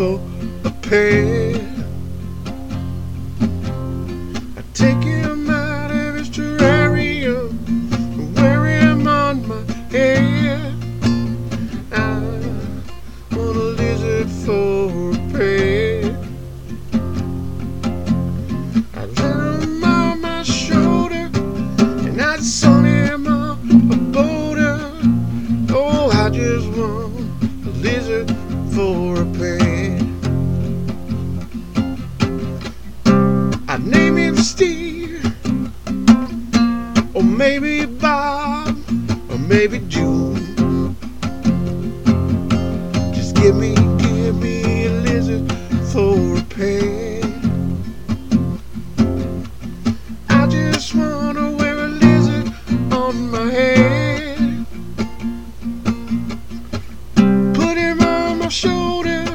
for a pet. I take him out of his terrarium and wear him on my head. I want a lizard for a pet. I let him on my shoulder and I sun him on a boulder. Oh, I just want a lizard for a pet. Steve, or maybe Bob, or maybe June. Just give me, give me a lizard for a pet. I just wanna wear a lizard on my head. Put him on my shoulder